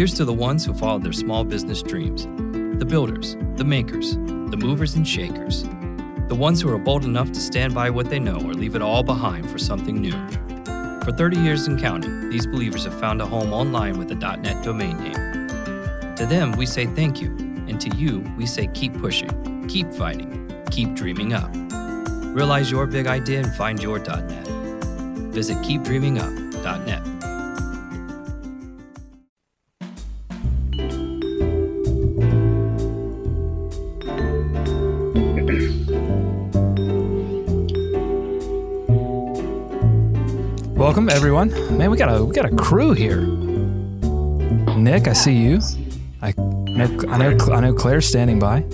Here's to the ones who followed their small business dreams the builders, the makers, the movers and shakers, the ones who are bold enough to stand by what they know or leave it all behind for something new. For 30 years and counting, these believers have found a home online with a .net domain name. To them, we say thank you, and to you, we say keep pushing, keep fighting, keep dreaming up. Realize your big idea and find your .net. Visit keepdreamingup.net. everyone. Man, we got a we got a crew here. Nick, I see you. I know I know, I know Claire's standing by.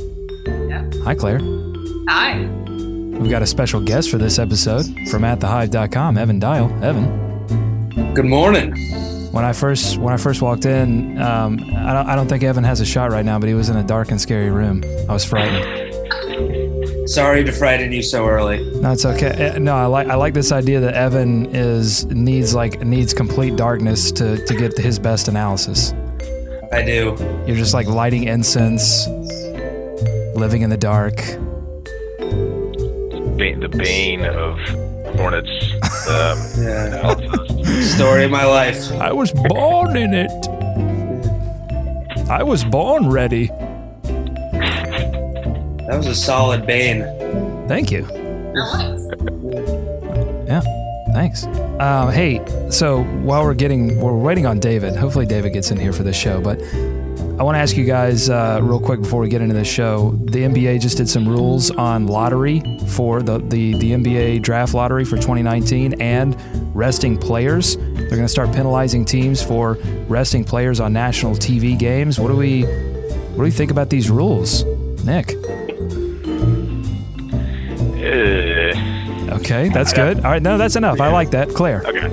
Yeah. Hi Claire. Hi. We've got a special guest for this episode from atthehive.com, Evan Dial. Evan. Good morning. When I first when I first walked in, um, I don't I don't think Evan has a shot right now, but he was in a dark and scary room. I was frightened. Sorry to frighten you so early. No, it's okay. Uh, No, I like I like this idea that Evan is needs like needs complete darkness to to get his best analysis. I do. You're just like lighting incense, living in the dark. Bane, the bane of Hornets. Um, Yeah. Story of my life. I was born in it. I was born ready. That was a solid bane. Thank you. Yeah, thanks. Um, hey, so while we're getting, we're waiting on David. Hopefully, David gets in here for this show. But I want to ask you guys uh, real quick before we get into this show. The NBA just did some rules on lottery for the the, the NBA draft lottery for 2019 and resting players. They're going to start penalizing teams for resting players on national TV games. What do we what do we think about these rules, Nick? Uh, Okay, that's good. All right, no, that's enough. I like that, Claire. okay.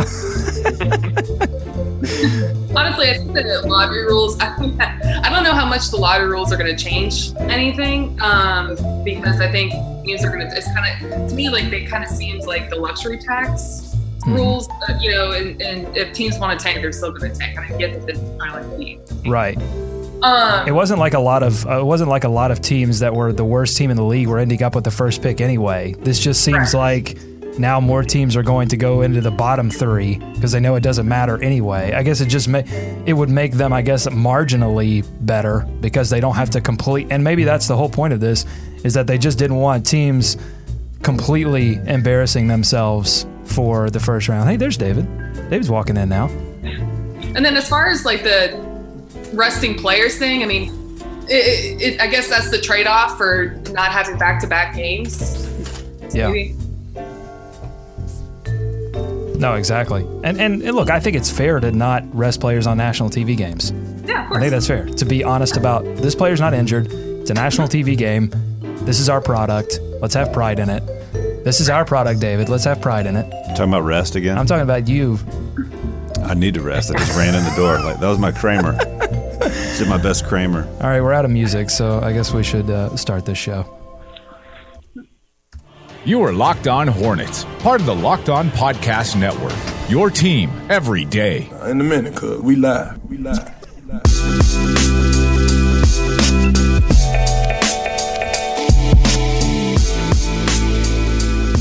Honestly, I think the lottery rules. I, think that, I don't know how much the lottery rules are going to change anything, um, because I think teams are going to. It's kind of to me like they kind of seems like the luxury tax rules. Uh, you know, and, and if teams want to tank, they're still going to tank. I get that this is kind of like the. Right. Um, It wasn't like a lot of uh, it wasn't like a lot of teams that were the worst team in the league were ending up with the first pick anyway. This just seems like now more teams are going to go into the bottom three because they know it doesn't matter anyway. I guess it just ma- it would make them I guess marginally better because they don't have to complete. And maybe that's the whole point of this is that they just didn't want teams completely embarrassing themselves for the first round. Hey, there's David. David's walking in now. And then as far as like the resting players thing, I mean, it, it, it, I guess that's the trade-off for not having back-to-back games. Yeah. Maybe. No, exactly. And, and and look, I think it's fair to not rest players on national TV games. Yeah, of I think that's fair. To be honest about this player's not injured. It's a national TV game. This is our product. Let's have pride in it. This is our product, David. Let's have pride in it. Talking about rest again? I'm talking about you. I need to rest. I just ran in the door. Like that was my Kramer. Did my best Kramer. All right, we're out of music, so I guess we should uh, start this show. You are Locked On Hornets, part of the Locked On Podcast Network. Your team every day. In a minute, cuz we live. We live. We live.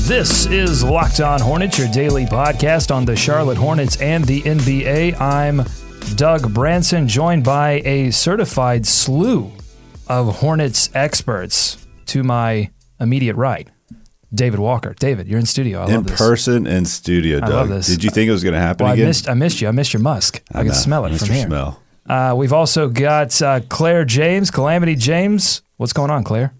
This is Locked On Hornets, your daily podcast on the Charlotte Hornets and the NBA. I'm Doug Branson, joined by a certified slew of Hornets experts to my immediate right, David Walker. David, you're in studio. I In love this. person in studio, Doug. love this. Did you think it was going to happen Well, I missed, I missed you. I missed your musk. I, can smell it Missed from your here. Smell. Uh, we've also got uh, Claire James, Calamity James. What's going on, Claire?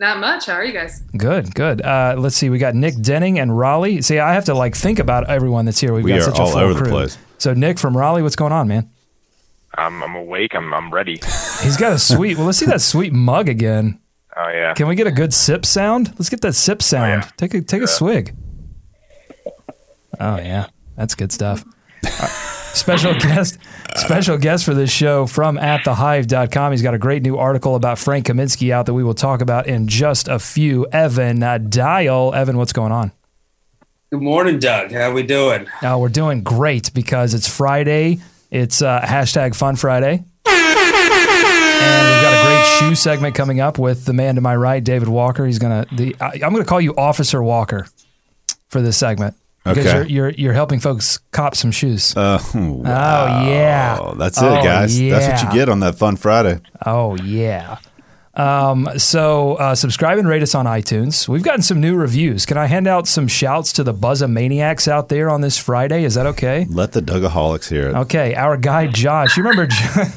Not much. How are you guys? Good, good. Uh, let's see. We got Nick Denning and Raleigh. See, I have to like think about everyone that's here. We've We got are such a all full over the crew. place. So Nick from Raleigh, what's going on, man? I'm, I'm awake. I'm, I'm ready. He's got a sweet. well, let's see that sweet mug again. Oh yeah. Can we get a good sip sound? Let's get that sip sound. yeah. Take a take a swig. Oh yeah, that's good stuff. Uh, special guest, special guest for this show from atthehive.com. He's got a great new article about Frank Kaminsky out that we will talk about in just a few. Evan uh, Dial, Evan, what's going on? Good morning, Doug. How are we doing? Uh, we're doing great because it's Friday. It's uh, hashtag Fun Friday. And we've got a great shoe segment coming up with the man to my right, David Walker. He's gonna. The I, I'm gonna call you Officer Walker for this segment because Okay. you're, you're you're helping folks cop some shoes. Uh, wow. yeah. That's it, Oh, guys. That's what yeah. you get on that Fun Friday. Oh yeah. Um, so uh, subscribe and rate us on iTunes. We've gotten some new reviews. Can I hand out some shouts to the Buzzamaniacs out there on this Friday? Is that okay? Let the Dugaholics hear it. Okay, our guy Josh. You remember?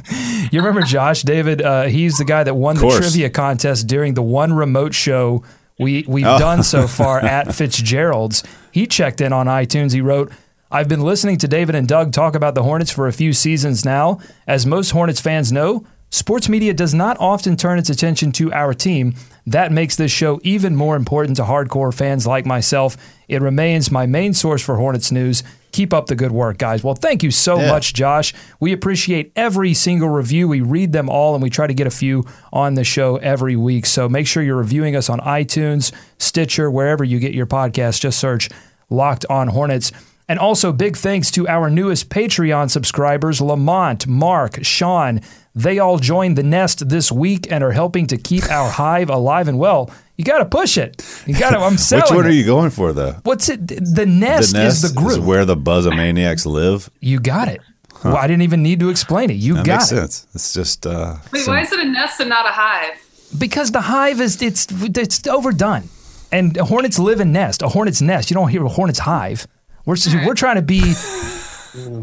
you remember Josh David? Uh, he's the guy that won the trivia contest during the one remote show we we've Oh. done so far at Fitzgerald's. He checked in on iTunes. He wrote. I've been listening to David and Doug talk about the Hornets for a few seasons now. As most Hornets fans know, sports media does not often turn its attention to our team. That makes this show even more important to hardcore fans like myself. It remains my main source for Hornets news. Keep up the good work, guys. Well, thank you so Yeah. much, Josh. We appreciate every single review. We read them all and we try to get a few on the show every week. So make sure you're reviewing us on iTunes, Stitcher, wherever you get your podcast. Just search Locked on Hornets. And also, big thanks to our newest Patreon subscribers, Lamont, Mark, Sean. They all joined the nest this week and are helping to keep our hive alive and well. You got to push it. You got to. I'm selling. Which one are you going for, though? What's it? The nest, the nest is the group. Is where the Buzzamaniacs live. you got it. Well, I didn't even need to explain it. You That got makes it. sense. It's just uh, Wait, some- why is it a nest and not a hive? Because the hive is it's it's overdone, and hornets live in nest. A hornet's nest. You don't hear a hornet's hive. We're we're trying to be.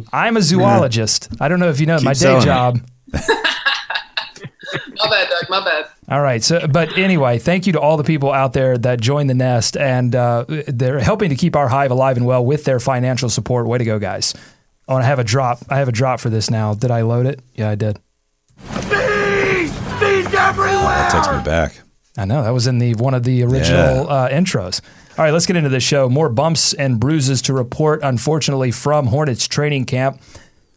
I'm a zoologist. I don't know if you know Keep my day job. My bad, Doug. My bad. All right. So, but anyway, thank you to all the people out there that joined the nest, and uh, they're helping to keep our hive alive and well with their financial support. Way to go, guys! I want to have a drop. I have a drop for this now. Did I load it? Yeah, I did. Bees, bees everywhere. That takes me back. I know that was in the one of the original uh, intros. All right, let's get into the show. More bumps and bruises to report, unfortunately, from Hornets training camp.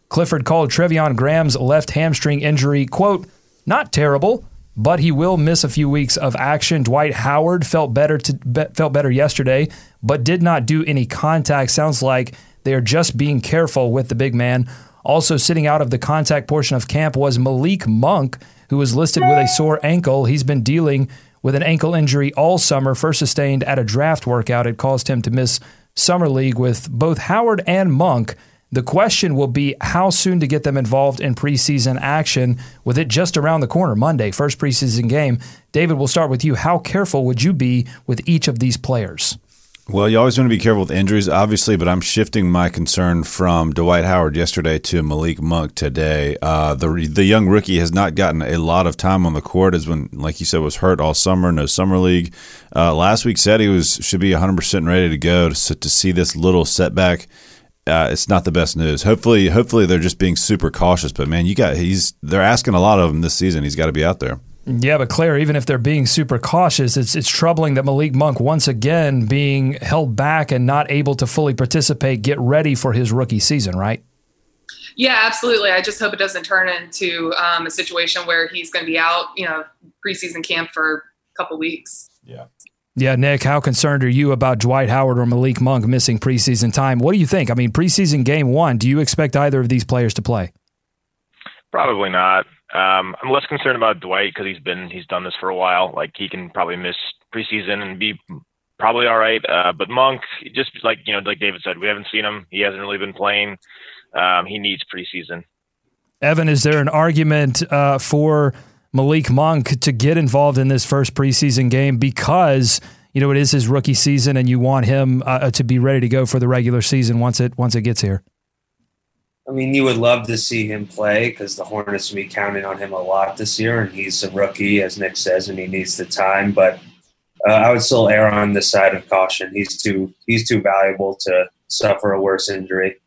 Clifford called Treveon Graham's left hamstring injury, quote, not terrible, but he will miss a few weeks of action. Dwight Howard felt better to, be, felt better yesterday, but did not do any contact. Sounds like they are just being careful with the big man. Also sitting out of the contact portion of camp was Malik Monk, who was listed with a sore ankle. He's been dealing with an ankle injury all summer, first sustained at a draft workout. It caused him to miss summer league with both Howard and Monk. The question will be how soon to get them involved in preseason action with it just around the corner, Monday, first preseason game. David, we'll start with you. How careful would you be with each of these players? Well, you always want to be careful with injuries, obviously, but I'm shifting my concern from Dwight Howard yesterday to Malik Monk today. Uh, the the young rookie has not gotten a lot of time on the court, Has been, like you said, was hurt all summer, no summer league. Uh, last week said he was should be 100 percent ready to go. To, to see this little setback, uh, it's not the best news. Hopefully, hopefully they're just being super cautious. But man, you got he's they're asking a lot of him this season. He's got to be out there. Yeah, but Claire, even if they're being super cautious, it's it's troubling that Malik Monk once again being held back and not able to fully participate, get ready for his rookie season, right? Yeah, absolutely. I just hope it doesn't turn into um, a situation where he's going to be out, you know, preseason camp for a couple weeks. Yeah, Yeah, Nick, how concerned are you about Dwight Howard or Malik Monk missing preseason time? What do you think? I mean, preseason game one, do you expect either of these players to play? Probably not. Um, I'm less concerned about Dwight because he's been he's done this for a while. Like he can probably miss preseason and be probably all right. Uh, but Monk, just like you know, like David said, we haven't seen him. He hasn't really been playing. Um, he needs preseason. Evan, is there an argument uh, for Malik Monk to get involved in this first preseason game because you know it is his rookie season and you want him uh, to be ready to go for the regular season once it once it gets here? I mean, you would love to see him play because the Hornets will be counting on him a lot this year, and he's a rookie, as Nick says, and he needs the time. But uh, I would still err on the side of caution. He's too he's too valuable to suffer a worse injury.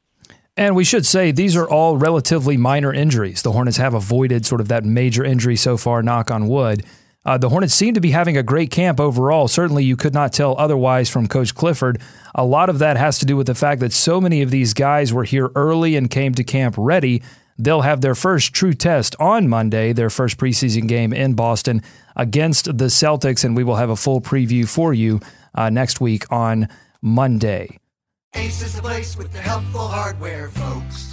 And we should say these are all relatively minor injuries. The Hornets have avoided sort of that major injury so far, knock on wood. Uh, the Hornets seem to be having a great camp overall. Certainly, you could not tell otherwise from Coach Clifford. A lot of that has to do with the fact that so many of these guys were here early and came to camp ready. They'll have their first true test on Monday, their first preseason game in Boston against the Celtics, and we will have a full preview for you uh, next week on Monday. Ace is the place with the helpful hardware, folks.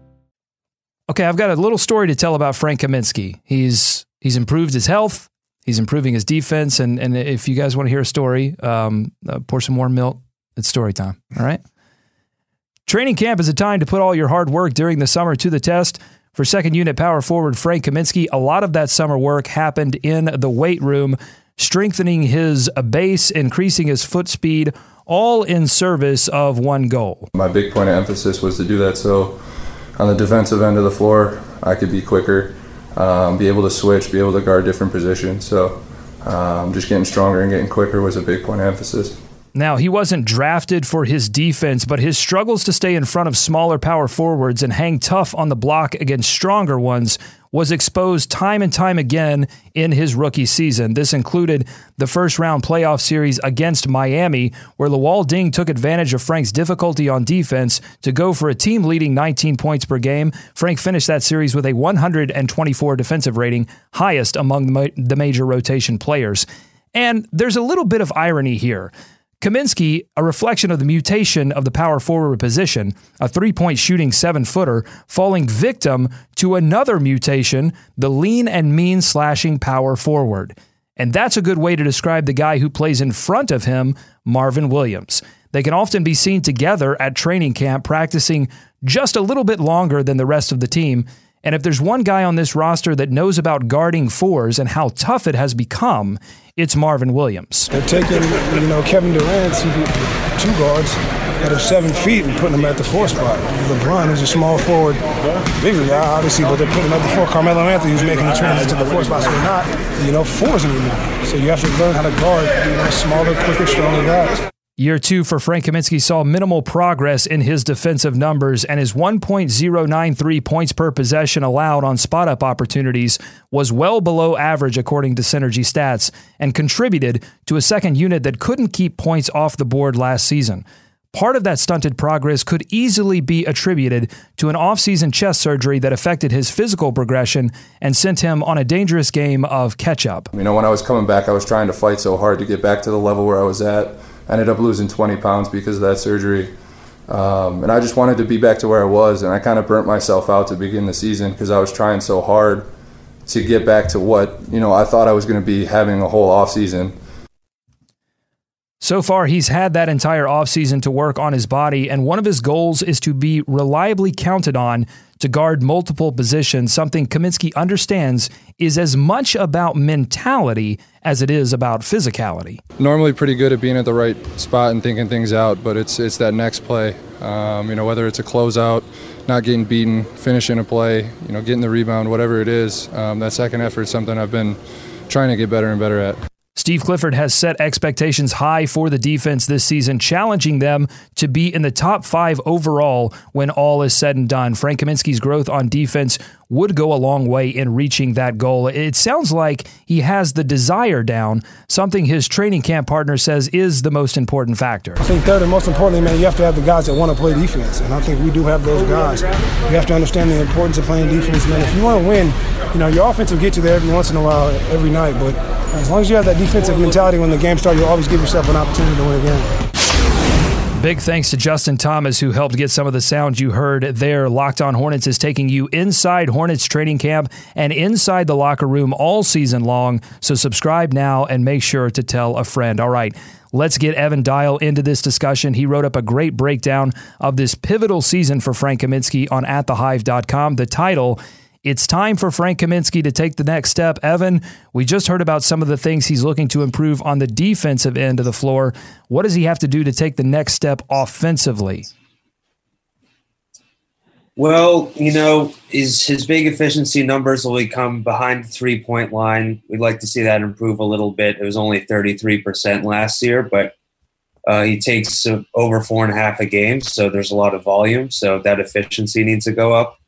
Okay, I've got a little story to tell about Frank Kaminsky. He's he's improved his health. He's improving his defense, and and if you guys want to hear a story, um, uh, pour some more milk. It's story time. All right. Training camp is a time to put all your hard work during the summer to the test. For second unit power forward Frank Kaminsky, a lot of that summer work happened in the weight room, strengthening his base, increasing his foot speed, all in service of one goal. My big point of emphasis was to do that so on the defensive end of the floor, I could be quicker, um, be able to switch, be able to guard different positions. So um, just getting stronger and getting quicker was a big point of emphasis. Now, he wasn't drafted for his defense, but his struggles to stay in front of smaller power forwards and hang tough on the block against stronger ones was exposed time and time again in his rookie season. This included the first round playoff series against Miami, where Luol Deng took advantage of Frank's difficulty on defense to go for a team leading 19 points per game. Frank finished that series with a 124 defensive rating, highest among the major rotation players. And there's a little bit of irony here. Kaminsky, a reflection of the mutation of the power forward position, a three point shooting seven footer, falling victim to another mutation, the lean and mean slashing power forward. And that's a good way to describe the guy who plays in front of him, Marvin Williams. They can often be seen together at training camp practicing just a little bit longer than the rest of the team. And if there's one guy on this roster that knows about guarding fours and how tough it has become, it's Marvin Williams. They're taking, you know, Kevin Durant, two guards that are seven feet and putting them at the four spot. LeBron is a small forward, bigger guy, obviously, but they're putting him at the four. Carmelo Anthony is making the transition to the four spot, so they're not, you know, fours anymore. So you have to learn how to guard, you know, smaller, quicker, stronger guys. Year two for Frank Kaminsky saw minimal progress in his defensive numbers, and his 1.093 points per possession allowed on spot up opportunities was well below average according to Synergy Stats, and contributed to a second unit that couldn't keep points off the board last season. Part of that stunted progress could easily be attributed to an offseason chest surgery that affected his physical progression and sent him on a dangerous game of catch up. You know, when I was coming back, I was trying to fight so hard to get back to the level where I was at I ended up losing 20 pounds because of that surgery. Um, and I just wanted to be back to where I was, and I kind of burnt myself out to begin the season because I was trying so hard to get back to what you know I thought I was going to be having a whole off season. So far, he's had that entire offseason to work on his body, and one of his goals is to be reliably counted on to guard multiple positions, something Kaminsky understands is as much about mentality as it is about physicality. Normally, pretty good at being at the right spot and thinking things out, but it's it's that next play. Um, you know, whether it's a closeout, not getting beaten, finishing a play, you know, getting the rebound, whatever it is, um, that second effort is something I've been trying to get better and better at. Steve Clifford has set expectations high for the defense this season, challenging them to be in the top five overall when all is said and done. Frank Kaminsky's growth on defense would go a long way in reaching that goal. It sounds like he has the desire down, something his training camp partner says is the most important factor. I think third and most importantly, man, you have to have the guys that want to play defense, and I think we do have those guys. You have to understand the importance of playing defense, man. If you want to win, you know your offense will get you there every once in a while, every night, but as long as you have that defensive mentality when the game starts, you'll always give yourself an opportunity to win a game. Big thanks to Justin Thomas, who helped get some of the sound you heard there. Locked on Hornets is taking you inside Hornets training camp and inside the locker room all season long. So subscribe now and make sure to tell a friend. All right. Let's get Evan Dial into this discussion. He wrote up a great breakdown of this pivotal season for Frank Kaminsky on atthehive.com. The title it's time for Frank Kaminsky to take the next step. Evan, we just heard about some of the things he's looking to improve on the defensive end of the floor. What does he have to do to take the next step offensively? Well, you know, his his big efficiency numbers will come behind the three point line. We'd like to see that improve a little bit. It was only thirty three percent last year, but uh, he takes over four and a half a game, so there's a lot of volume. So that efficiency needs to go up.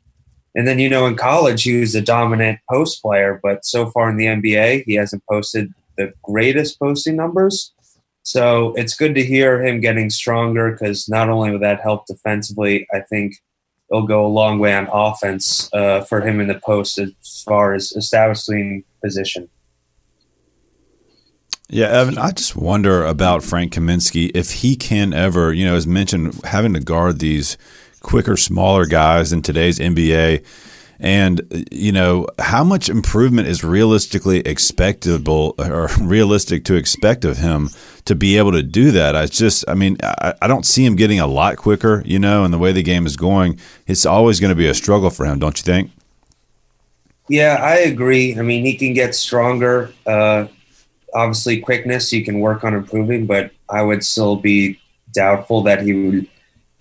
And then, you know, in college, he was a dominant post player, but so far in the NBA, he hasn't posted the greatest posting numbers. So it's good to hear him getting stronger because not only will that help defensively, I think it'll go a long way on offense uh, for him in the post as far as establishing position. Yeah, Evan, I just wonder about Frank Kaminsky if he can ever, you know, as mentioned, having to guard these quicker, smaller guys in today's NBA. And, you know, how much improvement is realistically expectable or realistic to expect of him to be able to do that? I just, I mean, I, I don't see him getting a lot quicker, you know, and the way the game is going, it's always going to be a struggle for him, don't you think? Yeah, I agree. I mean, he can get stronger. Uh, obviously, quickness you can work on improving, but I would still be doubtful that he would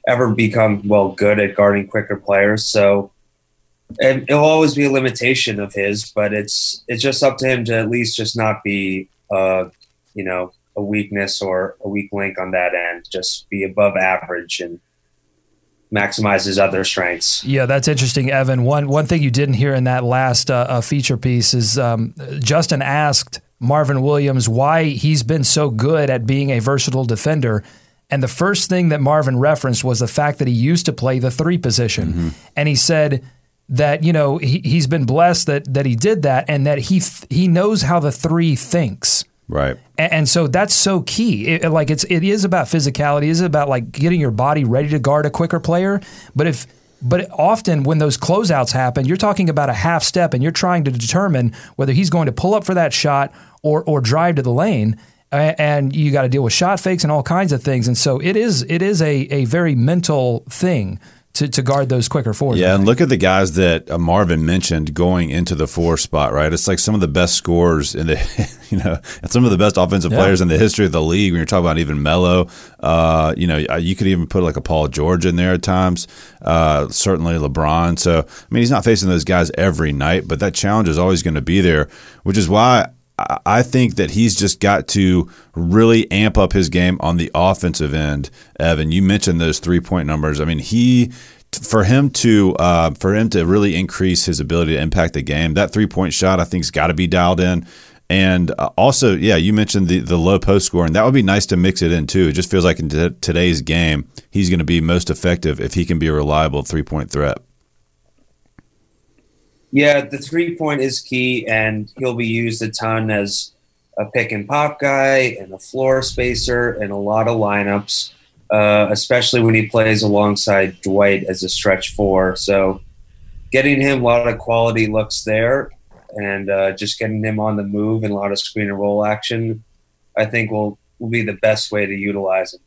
ever become well good at guarding quicker players. So and it'll always be a limitation of his, but it's it's just up to him to at least just not be uh, you know, a weakness or a weak link on that end. Just be above average and maximize his other strengths. Yeah, that's interesting, Evan. One one thing you didn't hear in that last uh, uh, feature piece is um, Justin asked Marvin Williams why he's been so good at being a versatile defender. And the first thing that Marvin referenced was the fact that he used to play the three position. Mm-hmm. And he said that, you know, he, he's been blessed that, that he did that and that he, th- he knows how the three thinks. Right. And, and so that's so key. It, like it's, it is about physicality. It is about like getting your body ready to guard a quicker player. But if, but often when those closeouts happen, you're talking about a half step and you're trying to determine whether he's going to pull up for that shot or, or drive to the lane and you got to deal with shot fakes and all kinds of things. And so it is it is a, a very mental thing to, to guard those quicker fours. Yeah, and look at the guys that uh, Marvin mentioned going into the four spot, right? It's like some of the best scorers in the, you know, and some of the best offensive yeah. players in the history of the league. When you're talking about even Melo, uh, you know, you could even put like a Paul George in there at times. Uh, certainly LeBron. So I mean, he's not facing those guys every night, but that challenge is always going to be there, which is why I think that he's just got to really amp up his game on the offensive end. Evan, you mentioned those three point numbers. I mean, he for him to uh, for him to really increase his ability to impact the game, that three point shot I think's got to be dialed in. And uh, also, yeah, you mentioned the the low post score, and that would be nice to mix it in too. It just feels like in t- today's game, he's going to be most effective if he can be a reliable three point threat. Yeah, the three point is key, and he'll be used a ton as a pick and pop guy and a floor spacer in a lot of lineups, uh, especially when he plays alongside Dwight as a stretch four. So, getting him a lot of quality looks there, and uh, just getting him on the move and a lot of screen and roll action, I think will will be the best way to utilize him.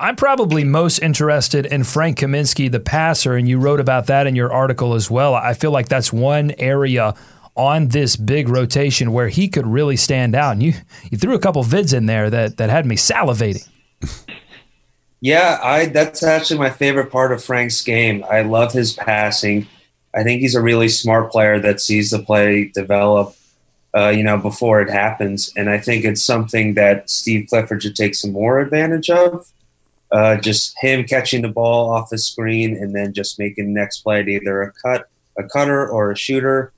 I'm probably most interested in Frank Kaminsky, the passer, and you wrote about that in your article as well. I feel like that's one area on this big rotation where he could really stand out. And you, you threw a couple vids in there that, that had me salivating. Yeah, I that's actually my favorite part of Frank's game. I love his passing. I think he's a really smart player that sees the play develop, uh, you know, before it happens. And I think it's something that Steve Clifford should take some more advantage of uh, just him catching the ball off the screen and then just making the next play either a cut, a cutter, or a shooter.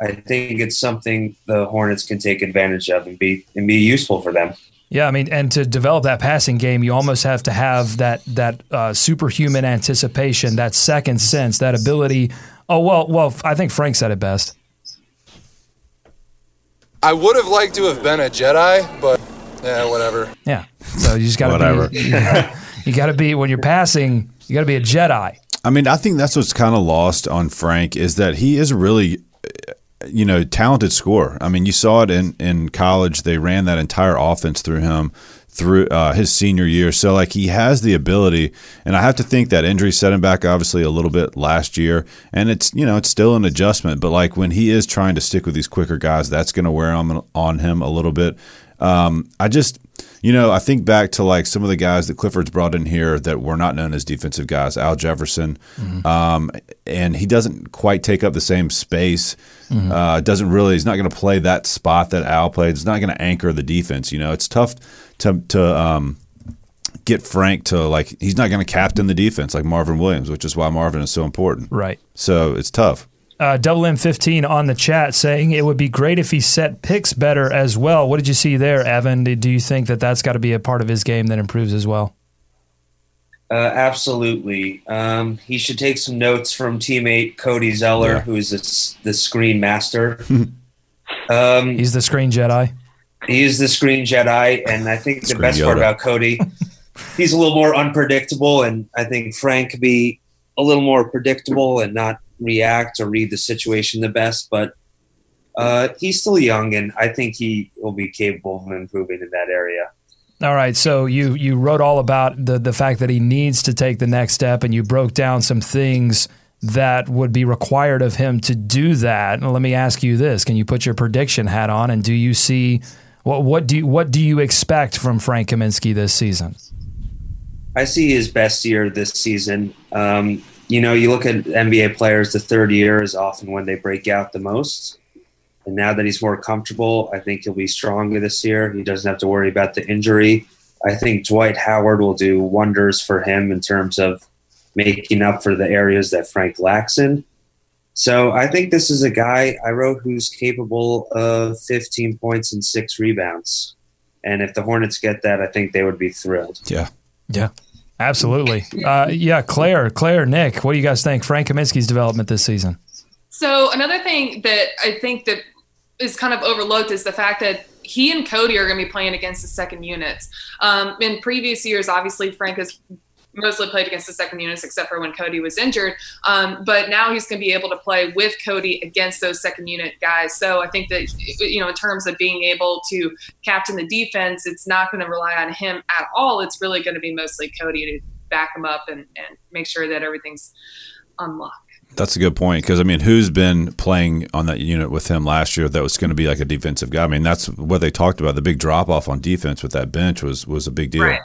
I think it's something the Hornets can take advantage of and be and be useful for them. Yeah, I mean, and to develop that passing game, you almost have to have that that uh, superhuman anticipation, that second sense, that ability. Oh well, well, I think Frank said it best. I would have liked to have been a Jedi, but yeah, whatever. Yeah, so you just got to whatever. Be, You got to be when you're passing. You got to be a Jedi. I mean, I think that's what's kind of lost on Frank is that he is really, you know, talented scorer. I mean, you saw it in in college. They ran that entire offense through him through uh, his senior year. So like he has the ability, and I have to think that injury set him back obviously a little bit last year, and it's you know it's still an adjustment. But like when he is trying to stick with these quicker guys, that's going to wear on on him a little bit. Um, I just you know, I think back to like some of the guys that Clifford's brought in here that were not known as defensive guys. Al Jefferson, mm-hmm. um, and he doesn't quite take up the same space. Mm-hmm. Uh, doesn't really. He's not going to play that spot that Al played. It's not going to anchor the defense. You know, it's tough to to um, get Frank to like he's not going to captain the defense like Marvin Williams, which is why Marvin is so important. Right. So it's tough. Uh, Double M15 on the chat saying it would be great if he set picks better as well. What did you see there, Evan? Do you think that that's got to be a part of his game that improves as well? Uh, absolutely. Um, he should take some notes from teammate Cody Zeller, Yeah. who's the, the screen master. um, He's the screen Jedi. he is the screen Jedi, and I think the Screen best part about Cody, he's a little more unpredictable, and I think Frank could be a little more predictable and not react or read the situation the best. But uh, he's still young, and I think he will be capable of improving in that area. All right, so you you wrote all about the the fact that he needs to take the next step, and you broke down some things that would be required of him to do that. And let me ask you this: Can you put your prediction hat on, and do you see what what do you, what do you expect from Frank Kaminsky this season? I see his best year this season. Um, you know, you look at NBA players, the third year is often when they break out the most. And now that he's more comfortable, I think he'll be stronger this year. He doesn't have to worry about the injury. I think Dwight Howard will do wonders for him in terms of making up for the areas that Frank lacks in. So I think this is a guy I wrote who's capable of 15 points and six rebounds. And if the Hornets get that, I think they would be thrilled. Yeah. Yeah, absolutely. Uh, yeah, Claire, Claire, Nick, what do you guys think Frank Kaminsky's development this season? So another thing that I think that is kind of overlooked is the fact that he and Cody are going to be playing against the second units. Um, in previous years, obviously Frank has mostly played against the second units, except for when Cody was injured. Um, but now he's going to be able to play with Cody against those second unit guys. So I think that you know, in terms of being able to captain the defense, it's not going to rely on him at all. It's really going to be mostly Cody to back him up and, and make sure that everything's unlocked. That's a good point because I mean, who's been playing on that unit with him last year that was going to be like a defensive guy? I mean, that's what they talked about. The big drop off on defense with that bench was was a big deal. Right.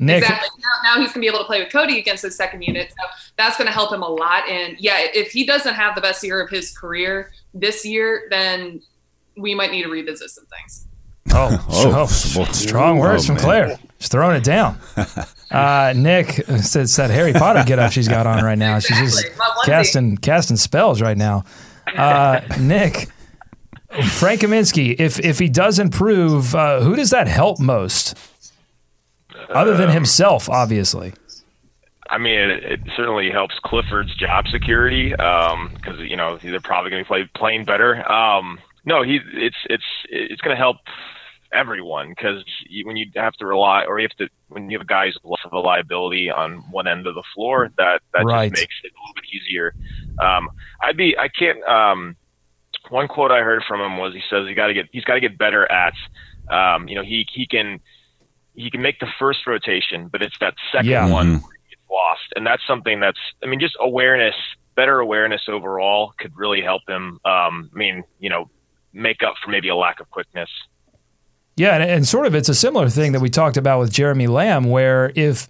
Nick, Exactly. Now, now he's going to be able to play with Cody against the second unit. So that's going to help him a lot. And yeah, if he doesn't have the best year of his career this year, then we might need to revisit some things. Oh, Oh, oh, strong words oh, from. Claire. Just throwing it down. Uh, Nick said that Harry Potter get up she's got on right now. She's just Exactly. My onesie. casting casting spells right now. Uh, Nick, Frank Kaminsky, if if he does improve, uh, who does that help most? Other than himself, obviously. I mean, it, it certainly helps Clifford's job security because you know they're probably going to be play, playing better. Um, no, he it's it's it's going to help everyone because when you have to rely or you have to when you have a guys less of a liability on one end of the floor, that that Right. just makes it a little bit easier. Um, I'd be I can't. Um, one quote I heard from him was he says he got to get he's got to get better at um, you know he he can he can make the first rotation, but it's that second Yeah. one Mhm. where he gets lost, and that's something that's I mean just awareness, better awareness overall could really help him. Um, I mean you know make up for maybe a lack of quickness. Yeah, and, and sort of it's a similar thing that we talked about with Jeremy Lamb, where if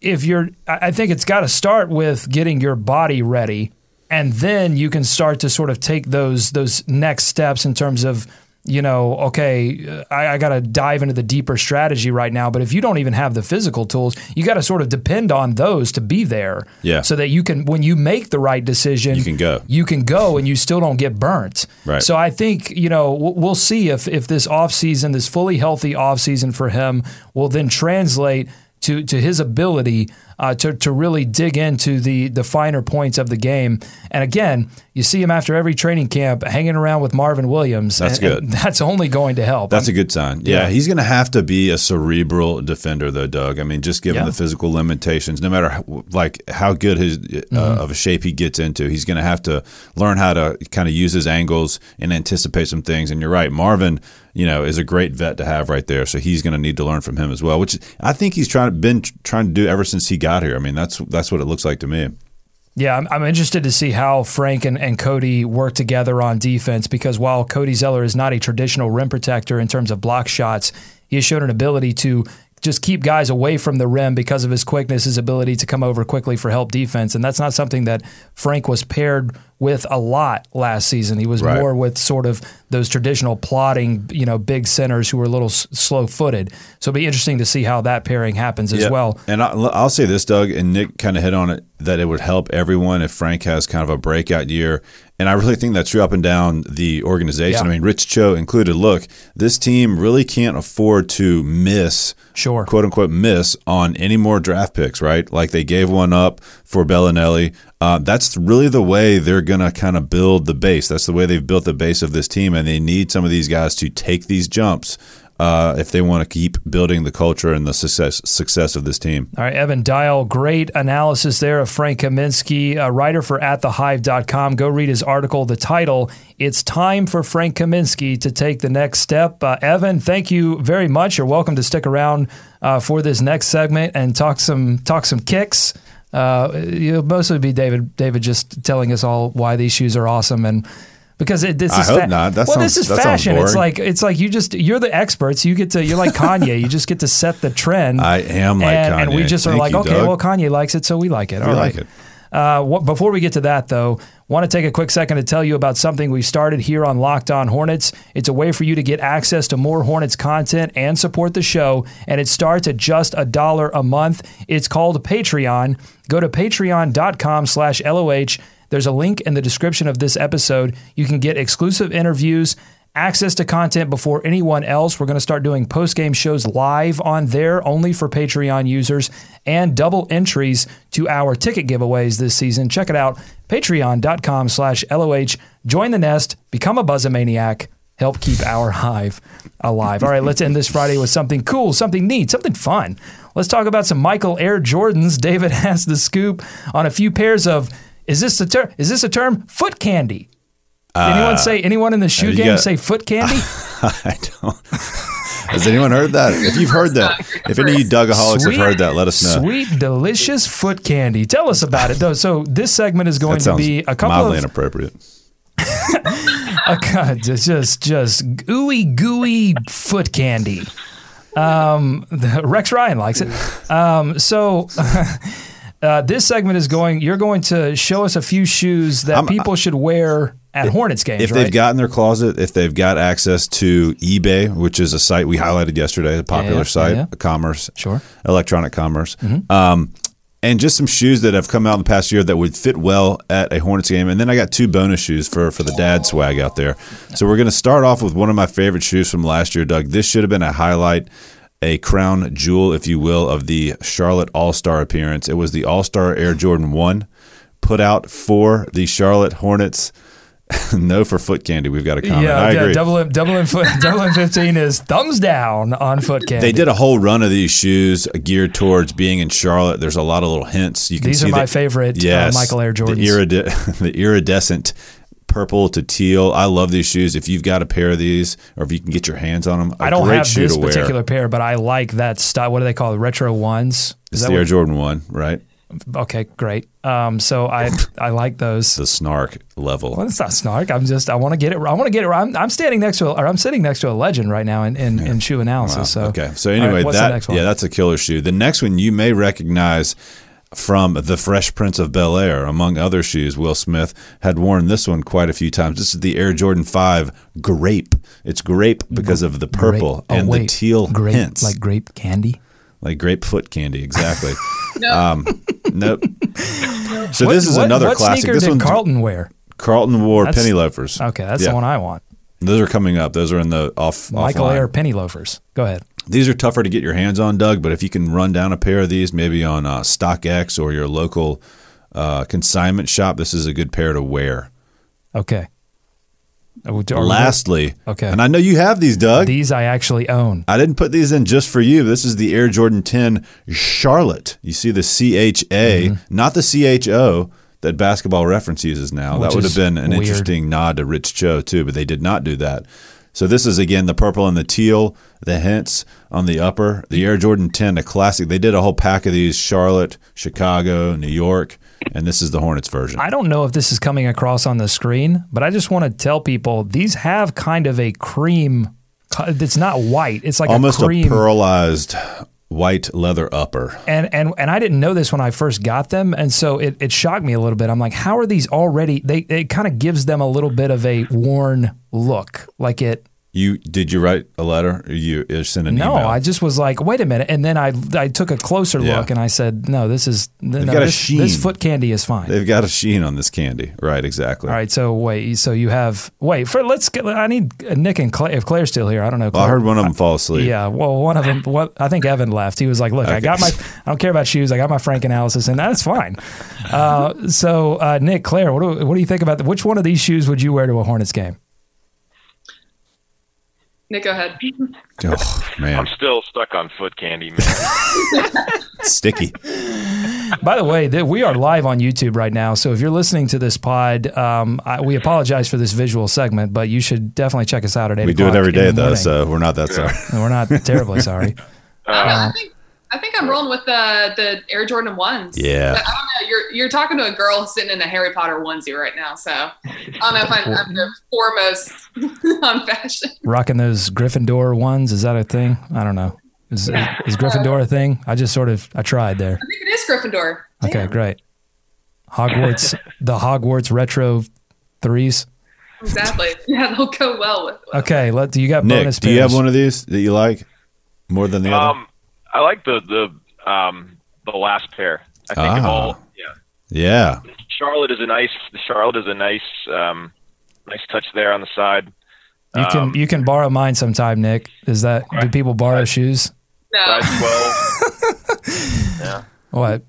if you're, I I think it's got to start with getting your body ready, and then you can start to sort of take those those next steps in terms of you know, okay, I, I got to dive into the deeper strategy right now. But if you don't even have the physical tools, you got to sort of depend on those to be there. Yeah. So that you can, when you make the right decision, You can go. You can go, and you still don't get burnt. Right. So I think you know we'll we'll see if if this offseason, this fully healthy offseason for him, will then translate to to his ability uh, to to really dig into the the finer points of the game. And again, you see him after every training camp hanging around with Marvin Williams. That's and- and good. that's only going to help. That's a good sign. Yeah, Yeah. he's going to have to be a cerebral defender, though, Doug. I mean, just given Yeah. the physical limitations, no matter how, like how good his uh, Mm-hmm. of a shape he gets into, he's going to have to learn how to kind of use his angles and anticipate some things. And you're right, Marvin, you know, is a great vet to have right there. So he's going to need to learn from him as well, which I think he's trying been trying to do ever since he got here. I mean, that's that's what it looks like to me. Yeah, I'm, I'm interested to see how Frank and, and Cody work together on defense because while Cody Zeller is not a traditional rim protector in terms of block shots, he has shown an ability to just keep guys away from the rim because of his quickness, his ability to come over quickly for help defense. And that's not something that Frank was paired with a lot last season. He was Right. more with sort of those traditional plodding, you know, big centers who were a little s- slow-footed. So it'll be interesting to see how that pairing happens as well. And I, I'll say this, Doug, and Nick kind of hit on it that it would help everyone if Frank has kind of a breakout year. And I really think that's true up and down the organization. Yeah. I mean, Rich Cho included. Look, this team really can't afford to miss, Sure. quote unquote, miss on any more draft picks, right? Like they gave one up for Belinelli. Uh, that's really the way they're going to kind of build the base. That's the way they've built the base of this team. And they need some of these guys to take these jumps uh, if they want to keep building the culture and the success success of this team. All right, Evan Dial, great analysis there of Frank Kaminsky, a writer for AtTheHive.com. Go read his article. The title, It's Time for Frank Kaminsky to Take the Next Step. Uh, Evan, thank you very much. You're welcome to stick around uh, for this next segment and talk some talk some kicks. Uh, it'll mostly be David David just telling us all why these shoes are awesome and because it, this I is hope not. That well, sounds- this is fashion. It's like it's like you just you're the experts. You get to you're like Kanye. you just get to set the trend. I am like and, and we Kanye. just are Thank like, you, okay, Doug. well, Kanye likes it, so we like it. We All like right. it. Uh, what, before we get to that, though, want to take a quick second to tell you about something we've started here on Locked On Hornets. It's a way for you to get access to more Hornets content and support the show, and it starts at just a dollar a month. It's called Patreon. Go to patreon.com slash LOH. There's a link in the description of this episode. You can get exclusive interviews, access to content before anyone else. We're going to start doing post game shows live on there only for Patreon users and double entries to our ticket giveaways this season. Check it out. Patreon.com slash LOH. Join the nest, become a buzzamaniac, help keep our hive alive. All right, let's end this Friday with something cool, something neat, something fun. Let's talk about some Michael Air Jordans. David has the scoop on a few pairs of is this a term? Is this a term? Foot candy. Anyone say anyone in the shoe Uh, game got- say foot candy? I don't. Has anyone heard that? If you've heard that, if any of you Dugaholics have heard that, let us know. Sweet, delicious foot candy. Tell us about it, though. So this segment is going to be a couple mildly of inappropriate. a, just just just ooey gooey foot candy. Um, the- Rex Ryan likes it. Um, so. Uh, this segment is going. You're going to show us a few shoes that I'm- people should wear at Hornets games. If right? they've got in their closet, if they've got access to eBay, which is a site we highlighted yesterday, a popular Yeah, site, yeah. commerce, Sure. electronic commerce, Mhm. um, and just some shoes that have come out in the past year that would fit well at a Hornets game. And then I got two bonus shoes for for the dad swag out there. So we're going to start off with one of my favorite shoes from last year, Doug. This should have been a highlight. A crown jewel, if you will, of the Charlotte All Star appearance. It was the All Star Air Jordan 1 put out for the Charlotte Hornets. no for foot candy. We've got a comment. yeah, I yeah, agree. double in, double in foot, double fifteen is thumbs down on foot candy. They did a whole run of these shoes geared towards being in Charlotte. There's a lot of little hints. You can see These see are my the- favorite, uh, Michael Air Jordans. The, iride- the iridescent purple to teal. I love these shoes. If you've got a pair of these, or if you can get your hands on them, a I don't have this particular pair, but I like that style. What do they call it? Retro ones. It's the Air Jordan One, right? Okay, great. Um, so I I like those. The snark level. Well, it's not snark. I'm just I want to get it. Right. I want to get it. I'm, I'm standing next to a, or I'm sitting next to a legend right now in in, in shoe analysis. So okay. So anyway, the that yeah, that's a killer shoe. The next one you may recognize from the Fresh Prince of Bel Air, among other shoes. Will Smith had worn this one quite a few times. This is the Air Jordan Five Grape. It's grape because of the purple Oh, and the teal grape hints, like grape candy. Like grape foot candy. Exactly. No. um, nope. So What- this is what- another what classic. sneaker This did one Carlton wear? Carlton wore That's- penny loafers. Okay, that's Yeah. the one I want. Those are coming up. Those are in the off. Michael offline. Air penny loafers. Go ahead. These are tougher to get your hands on, Doug. But if you can run down a pair of these, maybe on uh, StockX or your local uh, consignment shop, this is a good pair to wear. Okay. Are we- are we- Lastly, Okay. and I know you have these, Doug. These I actually own. I didn't put these in just for you. This is the Air Jordan 10 Charlotte. You see the C H A, Mm-hmm. not the C H O that Basketball Reference uses now. Which that would have been an weird. interesting nod to Rich Cho too, but they did not do that. So this is again the purple and the teal, the hints on the upper. The Air Jordan 10, a classic. They did a whole pack of these: Charlotte, Chicago, New York, and this is the Hornets version. I don't know if this is coming across on the screen, but I just want to tell people these have kind of a cream. It's not white. It's like Almost a cream. pearlized white leather upper. And and and I didn't know this when I first got them, and so it, it shocked me a little bit. I'm like, how are these already? They it kind of gives them a little bit of a worn look, like it. You did you write a letter? Or you or send an No, email? No, I just was like, wait a minute, and then I I took a closer Yeah. look and I said, no, this is no, got a this, sheen. this foot candy is fine. They've got a sheen on this candy, right? Exactly. All right, so wait, so you have wait for let's get. I need Nick and Claire. If Claire's still here, I don't know. Well, I heard one of them fall asleep. Yeah, well, one of them. What I think Evan left. He was like, "Look, I got my. I don't care about shoes. I got my Frank analysis, and that's fine." Uh, so, uh, Nick, Claire, what do what do you think about the, which one of these shoes would you wear to a Hornets game? Nick, go ahead. Oh man, I'm still stuck on foot candy, man. sticky. By the way, th- we are live on YouTube right now. So if you're listening to this pod, um, I, we apologize for this visual segment, but you should definitely check us out at eight. We do it o'clock every in day the though, morning. so we're not that sorry. We're not terribly sorry. I think I think I'm rolling with the the Air Jordan ones. Yeah. But I don't know. You're you're talking to a girl sitting in a Harry Potter onesie right now, so I don't know if I'm, I'm the foremost on fashion. Rocking those Gryffindor ones is that a thing? I don't know. Is, is Gryffindor a thing? I just sort of I tried there. I think it is Gryffindor. Okay, great. Hogwarts, the Hogwarts retro threes. Exactly. Yeah, they'll go well with. Okay, let you got Nick, bonus do you have one of these that you like more than the other? Um, I like the the um the last pair. I think of Ah. all. Yeah, Yeah, Charlotte is a nice. Charlotte is a nice um nice touch there on the side. You can Um, you can borrow mine sometime, Nick. Is that do people borrow shoes? No. Size twelve. yeah. What?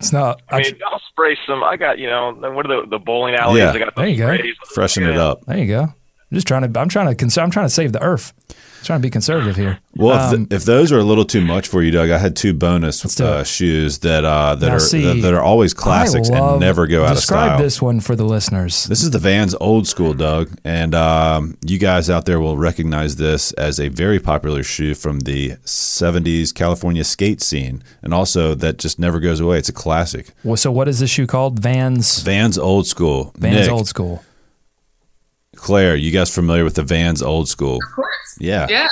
It's not. I mean, I'll spray some. I got you know what are the the bowling alleys? Yeah. I got There those you go. sprays. freshen it up. There you go. I'm just trying to. I'm trying to. Cons- I'm trying to save the earth. Trying to be conservative here. Well, if, Um, th- if those are a little too much for you, Doug, I had two bonus uh, shoes that uh, that Now, are see, that, that are always classics love- and never go out of style. Describe this one for the listeners. This is the Vans old school, Doug, and um, you guys out there will recognize this as a very popular shoe from the '70s California skate scene, and also that just never goes away. It's a classic. Well, so what is this shoe called? Vans. Vans old school. Vans Nick, old school. Claire, you guys familiar with the Vans old school? Of course. Yeah, Yeah.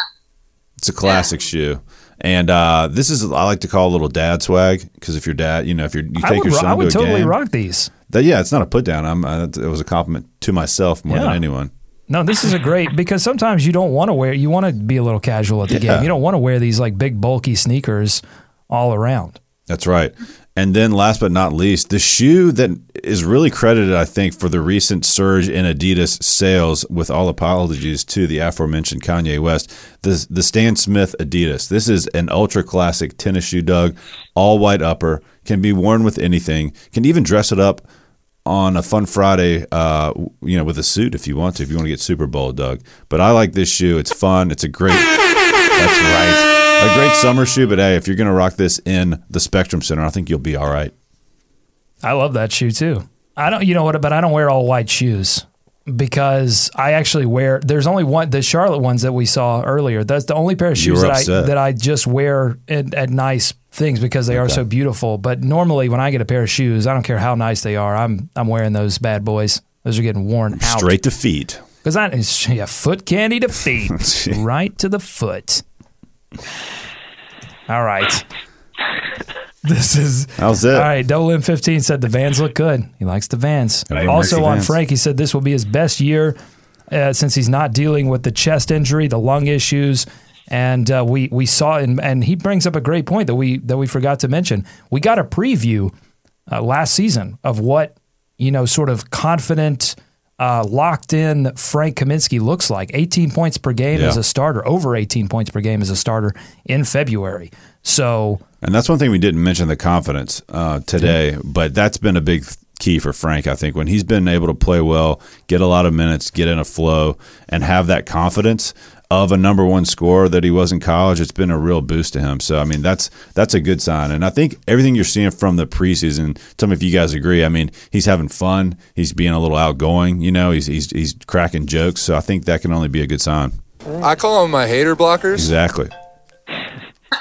it's a classic shoe. And uh, this is I like to call a little dad swag because if your dad, you know, if you're, you I take would, your son I would to a totally game, rock these. That, yeah, it's not a put down. I'm, uh, it was a compliment to myself more Yeah. than anyone. No, this is a great because sometimes you don't want to wear. You want to be a little casual at the Yeah. game. You don't want to wear these like big bulky sneakers all around. That's right. And then last but not least, the shoe that is really credited, I think, for the recent surge in Adidas sales, with all apologies to the aforementioned Kanye West, the, the Stan Smith Adidas. This is an ultra classic tennis shoe, Doug, all white upper, can be worn with anything, can even dress it up on a fun Friday, uh, you know, with a suit if you want to, if you want to get Super Bowl, Doug. But I like this shoe. It's fun. It's a great, that's right. A great summer shoe, but hey, if you're going to rock this in the Spectrum Center, I think you'll be all right. I love that shoe too. I don't, you know what, but I don't wear all white shoes because I actually wear. There's only one, the Charlotte ones that we saw earlier. That's the only pair of shoes that I that I just wear at, at nice things because they are so beautiful. But normally, when I get a pair of shoes, I don't care how nice they are. I'm I'm wearing those bad boys. Those are getting worn out Straight to feet. because I yeah, foot candy to feet, right to the foot. All right. This is How's it? all right. Dolan fifteen said the Vans look good. He likes the Vans. Everyone Also on Vans. Frank, he said this will be his best year uh, since he's not dealing with the chest injury, the lung issues, and uh, we we saw and and he brings up a great point that we that we forgot to mention. We got a preview uh, last season of what you know, sort of confident. Uh, locked in Frank Kaminsky looks like 18 points per game Yeah. as a starter, over 18 points per game as a starter in February. So And that's one thing we didn't mention the confidence uh, today, but that's been a big key for Frank. I think when he's been able to play well, get a lot of minutes, get in a flow, and have that confidence of a number one scorer that he was in college, it's been a real boost to him. So I mean, that's that's a good sign. And I think everything you're seeing from the preseason, tell me if you guys agree. I mean, he's having fun, he's being a little outgoing. You know, he's he's he's cracking jokes. So I think that can only be a good sign. I call them my hater blockers. Exactly.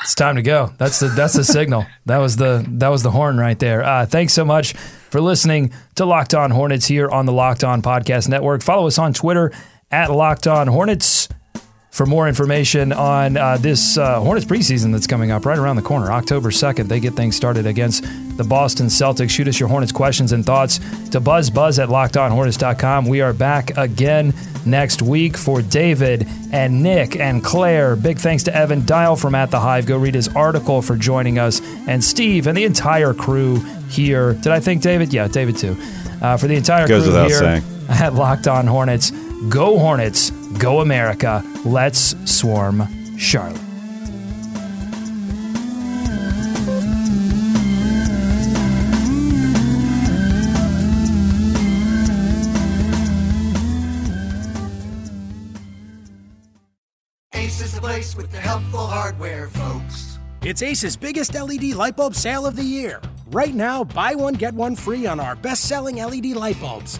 It's time to go. That's the that's the signal. That was the that was the horn right there. Uh, thanks so much for listening to Locked On Hornets here on the Locked On Podcast Network. Follow us on Twitter at Locked On Hornets. For more information on uh, this uh, Hornets preseason that's coming up right around the corner, October 2nd. They get things started against the Boston Celtics. Shoot us your Hornets questions and thoughts to buzzbuzz at lockedonhornets.com. We are back again next week for David and Nick and Claire. Big thanks to Evan Dial from At the Hive. Go read his article for joining us. And Steve and the entire crew here. Did I think David? Yeah, David too. Uh, for the entire Goes crew without here saying. at Locked On Hornets. Go Hornets, go America. Let's swarm Charlotte. Ace is the place with the helpful hardware, folks. It's Ace's biggest LED light bulb sale of the year. Right now, buy one, get one free on our best selling LED light bulbs.